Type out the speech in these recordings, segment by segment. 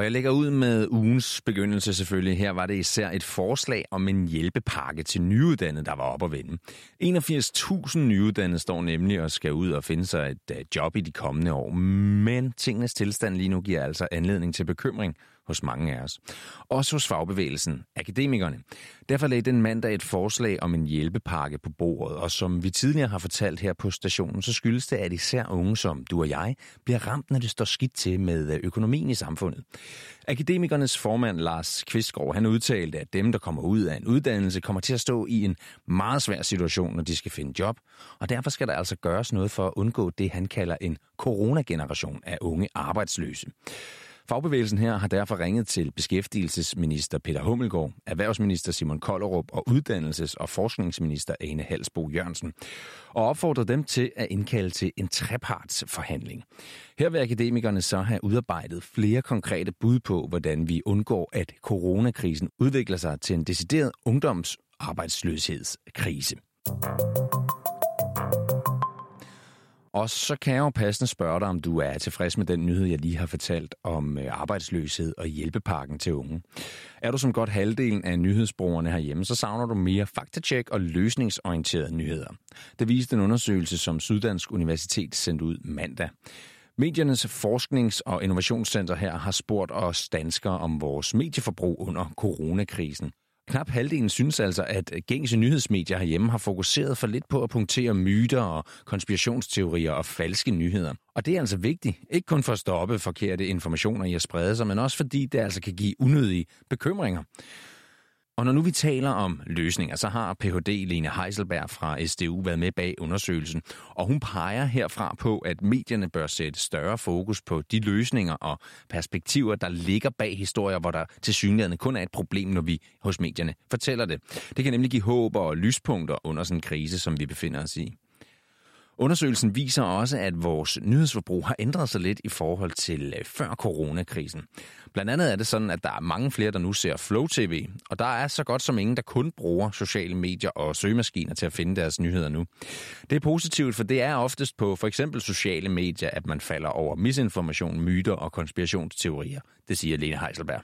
Og jeg lægger ud med ugens begyndelse selvfølgelig. Her var det især et forslag om en hjælpepakke til nyuddannede, der var op at vende. 81.000 nyuddannede står nemlig og skal ud og finde sig et øh, job i de kommende år. Men tingenes tilstand lige nu giver altså anledning til bekymring hos mange af os. Også hos fagbevægelsen, akademikerne. Derfor lagde den mandag et forslag om en hjælpepakke på bordet, og som vi tidligere har fortalt her på stationen, så skyldes det, at især unge som du og jeg bliver ramt, når det står skidt til med øh, økonomien i samfundet. Akademikernes formand Lars Kvistgaard, han udtalte, at dem, der kommer ud af en uddannelse, kommer til at stå i en meget svær situation, når de skal finde job, og derfor skal der altså gøres noget for at undgå det, han kalder en coronageneration af unge arbejdsløse. Fagbevægelsen her har derfor ringet til beskæftigelsesminister Peter Hummelgaard, erhvervsminister Simon Kollerup og uddannelses- og forskningsminister Ane Halsbo Jørgensen, og opfordret dem til at indkalde til en trepartsforhandling. Her vil akademikerne så have udarbejdet flere konkrete bud på, hvordan vi undgår, at coronakrisen udvikler sig til en decideret ungdomsarbejdsløshedskrise. Og så kan jeg jo passende spørge dig, om du er tilfreds med den nyhed, jeg lige har fortalt om øh, arbejdsløshed og hjælpepakken til unge. Er du som godt halvdelen af nyhedsbrugerne herhjemme, så savner du mere faktatjek og løsningsorienterede nyheder. Det viste en undersøgelse, som Syddansk Universitet sendte ud mandag. Mediernes Forsknings- og Innovationscenter her har spurgt os danskere om vores medieforbrug under coronakrisen. Knap halvdelen synes altså, at gængse nyhedsmedier herhjemme har fokuseret for lidt på at punktere myter og konspirationsteorier og falske nyheder. Og det er altså vigtigt, ikke kun for at stoppe forkerte informationer i at sprede sig, men også fordi det altså kan give unødige bekymringer. Og når nu vi taler om løsninger, så har Ph.D. Lene Heiselberg fra SDU været med bag undersøgelsen, og hun peger herfra på, at medierne bør sætte større fokus på de løsninger og perspektiver, der ligger bag historier, hvor der til synligheden kun er et problem, når vi hos medierne fortæller det. Det kan nemlig give håb og lyspunkter under sådan en krise, som vi befinder os i. Undersøgelsen viser også, at vores nyhedsforbrug har ændret sig lidt i forhold til øh, før coronakrisen. Blandt andet er det sådan, at der er mange flere, der nu ser Flow TV, og der er så godt som ingen, der kun bruger sociale medier og søgemaskiner til at finde deres nyheder nu. Det er positivt, for det er oftest på for eksempel sociale medier, at man falder over misinformation, myter og konspirationsteorier. Det siger Lene Heiselberg.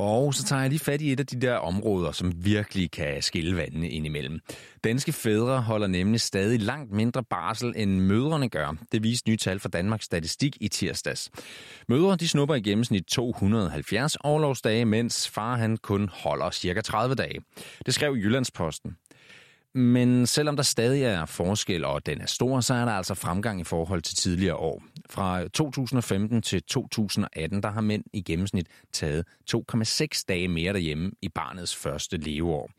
Og så tager jeg lige fat i et af de der områder, som virkelig kan skille vandene indimellem. Danske fædre holder nemlig stadig langt mindre barsel, end mødrene gør. Det viste nye tal fra Danmarks Statistik i tirsdags. Mødre de snupper i gennemsnit 270 årlovsdage, mens far han kun holder cirka 30 dage. Det skrev Jyllandsposten. Men selvom der stadig er forskel, og den er stor, så er der altså fremgang i forhold til tidligere år. Fra 2015 til 2018, der har mænd i gennemsnit taget 2,6 dage mere derhjemme i barnets første leveår.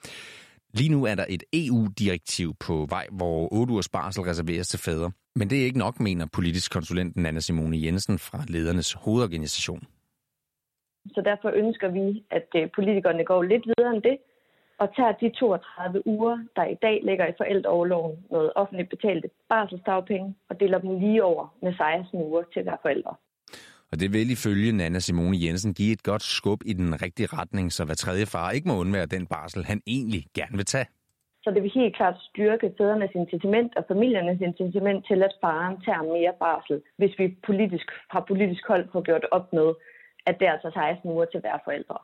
Lige nu er der et EU-direktiv på vej, hvor 8 ugers barsel reserveres til fædre. Men det er ikke nok, mener politisk konsulenten Anna Simone Jensen fra ledernes hovedorganisation. Så derfor ønsker vi, at øh, politikerne går lidt videre end det, og tager de 32 uger, der i dag ligger i forældreoverloven, noget offentligt betalte barselsdagpenge, og deler dem lige over med 16 uger til hver forældre. Og det vil ifølge Nana Simone Jensen give et godt skub i den rigtige retning, så hver tredje far ikke må undvære den barsel, han egentlig gerne vil tage. Så det vil helt klart styrke fædrenes incitament og familiernes incitament til, at faren tager mere barsel, hvis vi politisk, fra politisk hold får gjort op med, at det er altså 16 uger til hver forældre.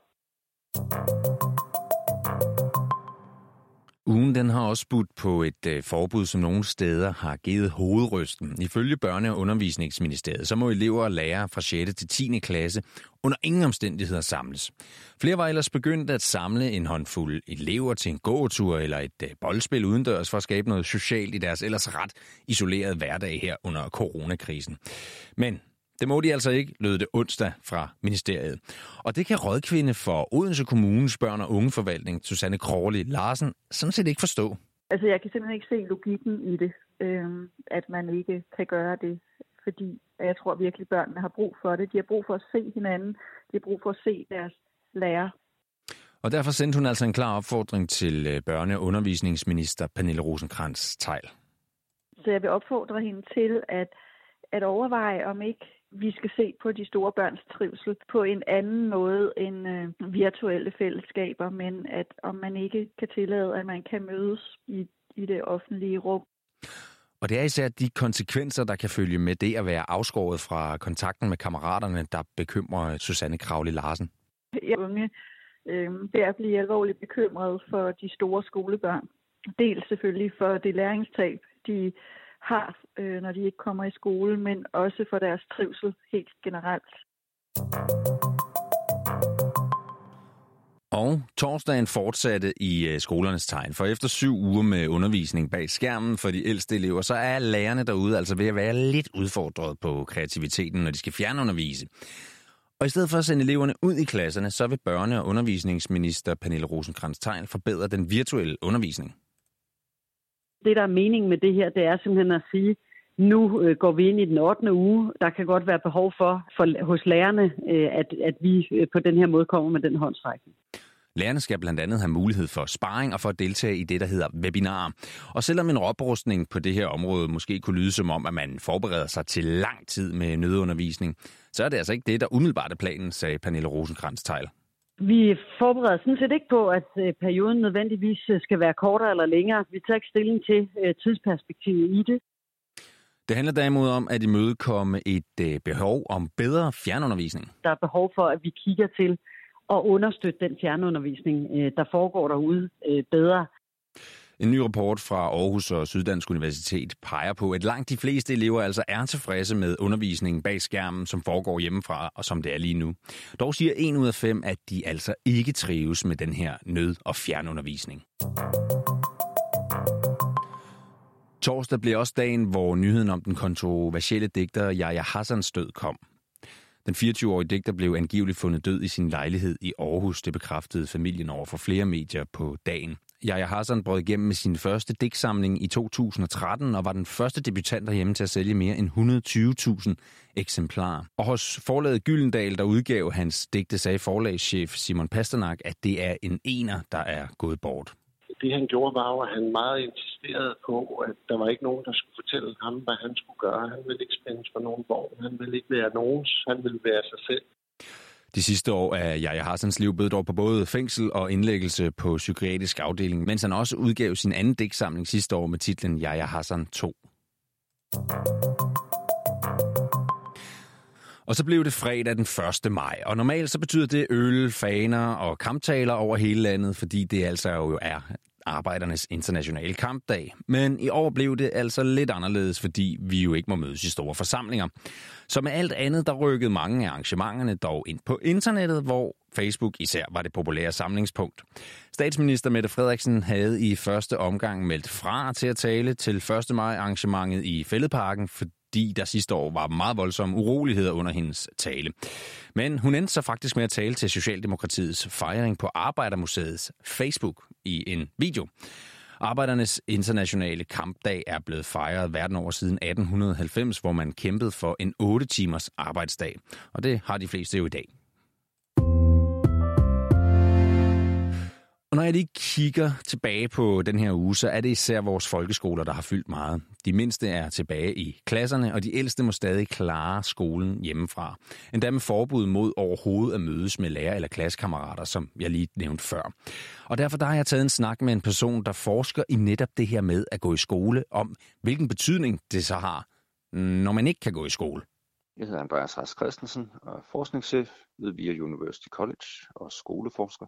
Ugen den har også budt på et øh, forbud, som nogle steder har givet hovedrysten. Ifølge Børne- og Undervisningsministeriet, så må elever og lærere fra 6. til 10. klasse under ingen omstændigheder samles. Flere var ellers begyndt at samle en håndfuld elever til en gåtur eller et øh, boldspil udendørs for at skabe noget socialt i deres ellers ret isolerede hverdag her under coronakrisen. Men det må de altså ikke, lød det onsdag fra ministeriet. Og det kan rådkvinde for Odense Kommunes børn- og ungeforvaltning, Susanne Krårli Larsen, sådan set ikke forstå. Altså, jeg kan simpelthen ikke se logikken i det, øh, at man ikke kan gøre det, fordi jeg tror virkelig, børnene har brug for det. De har brug for at se hinanden. De har brug for at se deres lærer. Og derfor sendte hun altså en klar opfordring til øh, børne- og undervisningsminister Pernille rosenkrantz teil Så jeg vil opfordre hende til at, at overveje, om ikke vi skal se på de store børns trivsel på en anden måde end øh, virtuelle fællesskaber, men at om man ikke kan tillade, at man kan mødes i, i det offentlige rum. Og det er især de konsekvenser, der kan følge med det at være afskåret fra kontakten med kammeraterne, der bekymrer Susanne Kravli Larsen. Unge, øh, det er at blive alvorligt bekymret for de store skolebørn. Dels selvfølgelig for det læringstab, de har, øh, når de ikke kommer i skole, men også for deres trivsel helt generelt. Og torsdagen fortsatte i øh, skolernes tegn, for efter syv uger med undervisning bag skærmen for de ældste elever, så er lærerne derude altså ved at være lidt udfordret på kreativiteten, når de skal fjernundervise. Og i stedet for at sende eleverne ud i klasserne, så vil børne- og undervisningsminister Pernille rosenkrantz teil forbedre den virtuelle undervisning. Det, der er meningen med det her, det er simpelthen at sige, nu øh, går vi ind i den 8. uge. Der kan godt være behov for, for hos lærerne, øh, at, at vi øh, på den her måde kommer med den håndstrækning. Lærerne skal blandt andet have mulighed for sparring og for at deltage i det, der hedder webinar. Og selvom en oprustning på det her område måske kunne lyde som om, at man forbereder sig til lang tid med nødundervisning, så er det altså ikke det, der umiddelbart er planen, sagde Pernille rosenkrantz teil vi forbereder sådan set ikke på, at øh, perioden nødvendigvis øh, skal være kortere eller længere. Vi tager ikke stilling til øh, tidsperspektivet i det. Det handler derimod om at imødekomme et behov om bedre fjernundervisning. Der er behov for, at vi kigger til, at understøtte den fjernundervisning, der foregår derude bedre. En ny rapport fra Aarhus og Syddansk Universitet peger på, at langt de fleste elever altså er tilfredse med undervisningen bag skærmen, som foregår hjemmefra og som det er lige nu. Dog siger en ud af fem, at de altså ikke trives med den her nød- og fjernundervisning. Torsdag blev også dagen, hvor nyheden om den kontroversielle digter Yahya Hassans død kom. Den 24-årige digter blev angiveligt fundet død i sin lejlighed i Aarhus. Det bekræftede familien over for flere medier på dagen. Jaja Hassan brød igennem med sin første digtsamling i 2013 og var den første debutant derhjemme til at sælge mere end 120.000 eksemplarer. Og hos forlaget Gyldendal, der udgav hans digte, sagde forlagschef Simon Pasternak, at det er en ener, der er gået bort det han gjorde var jo, at han meget insisterede på, at der var ikke nogen, der skulle fortælle ham, hvad han skulle gøre. Han ville ikke spændes for nogen vogn. Han ville ikke være nogens. Han ville være sig selv. De sidste år er Jaja Hassans liv bød dog på både fængsel og indlæggelse på psykiatrisk afdeling, mens han også udgav sin anden digtsamling sidste år med titlen Jaja Hassan 2. Og så blev det fredag den 1. maj, og normalt så betyder det øl, faner og kamptaler over hele landet, fordi det altså jo er arbejdernes internationale kampdag. Men i år blev det altså lidt anderledes, fordi vi jo ikke må mødes i store forsamlinger. Så med alt andet, der rykkede mange af arrangementerne dog ind på internettet, hvor Facebook især var det populære samlingspunkt. Statsminister Mette Frederiksen havde i første omgang meldt fra til at tale til 1. maj arrangementet i Fælledparken, fordi der sidste år var meget voldsomme uroligheder under hendes tale. Men hun endte så faktisk med at tale til Socialdemokratiets fejring på Arbejdermuseets Facebook i en video. Arbejdernes internationale kampdag er blevet fejret verden over siden 1890, hvor man kæmpede for en 8 timers arbejdsdag. Og det har de fleste jo i dag. Når jeg lige kigger tilbage på den her uge, så er det især vores folkeskoler, der har fyldt meget. De mindste er tilbage i klasserne, og de ældste må stadig klare skolen hjemmefra. Endda med forbud mod overhovedet at mødes med lærer eller klassekammerater, som jeg lige nævnte før. Og derfor der har jeg taget en snak med en person, der forsker i netop det her med at gå i skole, om hvilken betydning det så har, når man ikke kan gå i skole. Jeg hedder Andreas Rask Christensen og er forskningschef ved VIA University College og skoleforsker.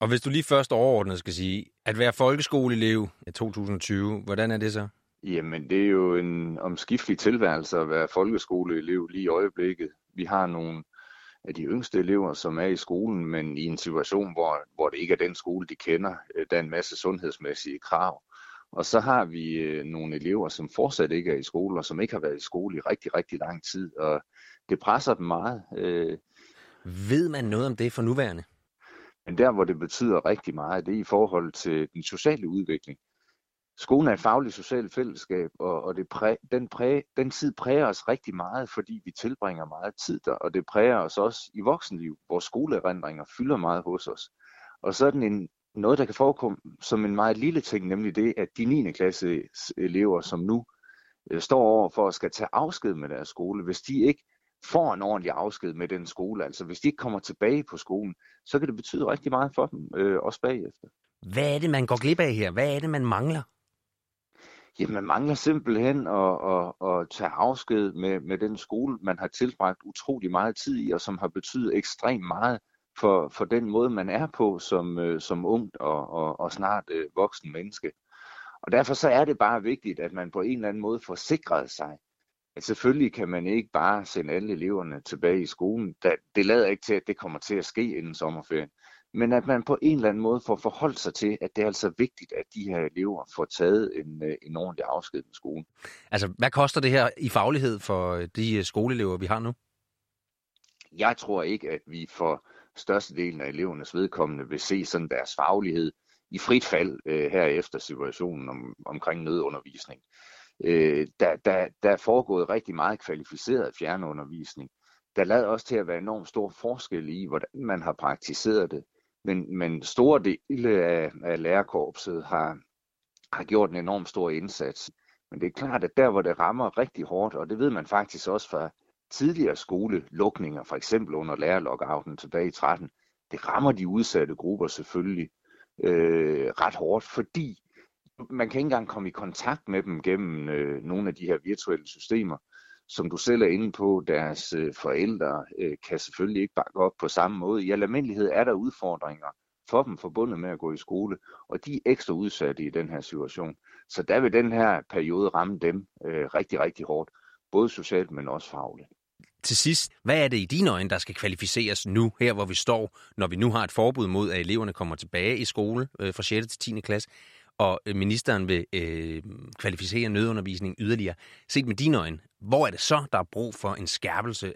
Og hvis du lige først overordnet skal sige, at være folkeskoleelev i 2020, hvordan er det så? Jamen, det er jo en omskiftelig tilværelse at være folkeskoleelev lige i øjeblikket. Vi har nogle af de yngste elever, som er i skolen, men i en situation, hvor, hvor det ikke er den skole, de kender. Der er en masse sundhedsmæssige krav. Og så har vi øh, nogle elever, som fortsat ikke er i skole, og som ikke har været i skole i rigtig, rigtig lang tid. Og det presser dem meget. Øh. Ved man noget om det for nuværende? Men der, hvor det betyder rigtig meget, det er i forhold til den sociale udvikling. Skolen er et fagligt socialt fællesskab, og, og det præ, den, præ, den tid præger os rigtig meget, fordi vi tilbringer meget tid der, og det præger os også i voksenliv, hvor skoleerindringer fylder meget hos os. Og så er den en, noget, der kan forekomme som en meget lille ting, nemlig det, at de 9. klasse elever, som nu øh, står over for at skal tage afsked med deres skole, hvis de ikke får en ordentlig afsked med den skole. Altså hvis de ikke kommer tilbage på skolen, så kan det betyde rigtig meget for dem, øh, også bagefter. Hvad er det, man går glip af her? Hvad er det, man mangler? Ja, man mangler simpelthen at, at, at tage afsked med, med den skole, man har tilbragt utrolig meget tid i, og som har betydet ekstremt meget for, for den måde, man er på som, øh, som ung og, og, og snart øh, voksen menneske. Og derfor så er det bare vigtigt, at man på en eller anden måde får sikret sig, at selvfølgelig kan man ikke bare sende alle eleverne tilbage i skolen. Det lader ikke til, at det kommer til at ske inden sommerferien men at man på en eller anden måde får forholdt sig til, at det er altså vigtigt, at de her elever får taget en, øh, en ordentlig afsked med skolen. Altså, hvad koster det her i faglighed for øh, de øh, skoleelever, vi har nu? Jeg tror ikke, at vi for størstedelen af elevernes vedkommende vil se sådan deres faglighed i frit fald øh, her efter situationen om, omkring nødundervisning. Øh, Øh, der, der, der er foregået rigtig meget kvalificeret fjernundervisning. Der lader også til at være enormt stor forskel i, hvordan man har praktiseret det. Men, men store dele af, af lærerkorpset har, har gjort en enorm stor indsats. Men det er klart, at der hvor det rammer rigtig hårdt, og det ved man faktisk også fra tidligere skolelukninger, for eksempel under lærerlockouten tilbage i 13, det rammer de udsatte grupper selvfølgelig øh, ret hårdt, fordi man kan ikke engang komme i kontakt med dem gennem øh, nogle af de her virtuelle systemer som du selv er inde på, deres øh, forældre øh, kan selvfølgelig ikke bakke op på samme måde. I almindelighed er der udfordringer for dem forbundet med at gå i skole, og de er ekstra udsatte i den her situation. Så der vil den her periode ramme dem øh, rigtig, rigtig hårdt, både socialt, men også fagligt. Til sidst, hvad er det i dine øjne, der skal kvalificeres nu, her hvor vi står, når vi nu har et forbud mod, at eleverne kommer tilbage i skole øh, fra 6. til 10. klasse? Og øh, ministeren vil øh, kvalificere nødundervisning yderligere. Set med dine øjne, hvor er det så, der er brug for en skærpelse?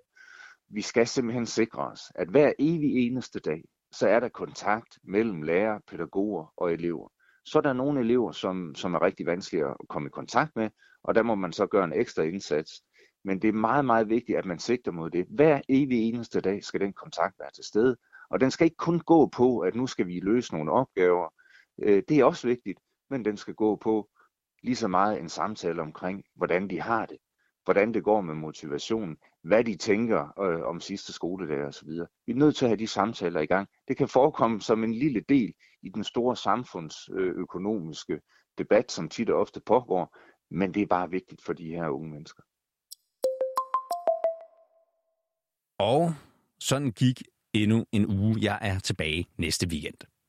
Vi skal simpelthen sikre os, at hver evig eneste dag, så er der kontakt mellem lærere, pædagoger og elever. Så er der nogle elever, som, som er rigtig vanskelige at komme i kontakt med, og der må man så gøre en ekstra indsats. Men det er meget, meget vigtigt, at man sigter mod det. Hver evig eneste dag skal den kontakt være til stede. Og den skal ikke kun gå på, at nu skal vi løse nogle opgaver. Øh, det er også vigtigt, men den skal gå på lige så meget en samtale omkring, hvordan de har det, hvordan det går med motivationen, hvad de tænker øh, om sidste skoledag osv. Vi er nødt til at have de samtaler i gang. Det kan forekomme som en lille del i den store samfundsøkonomiske øh, debat, som tit og ofte pågår, men det er bare vigtigt for de her unge mennesker. Og sådan gik endnu en uge. Jeg er tilbage næste weekend.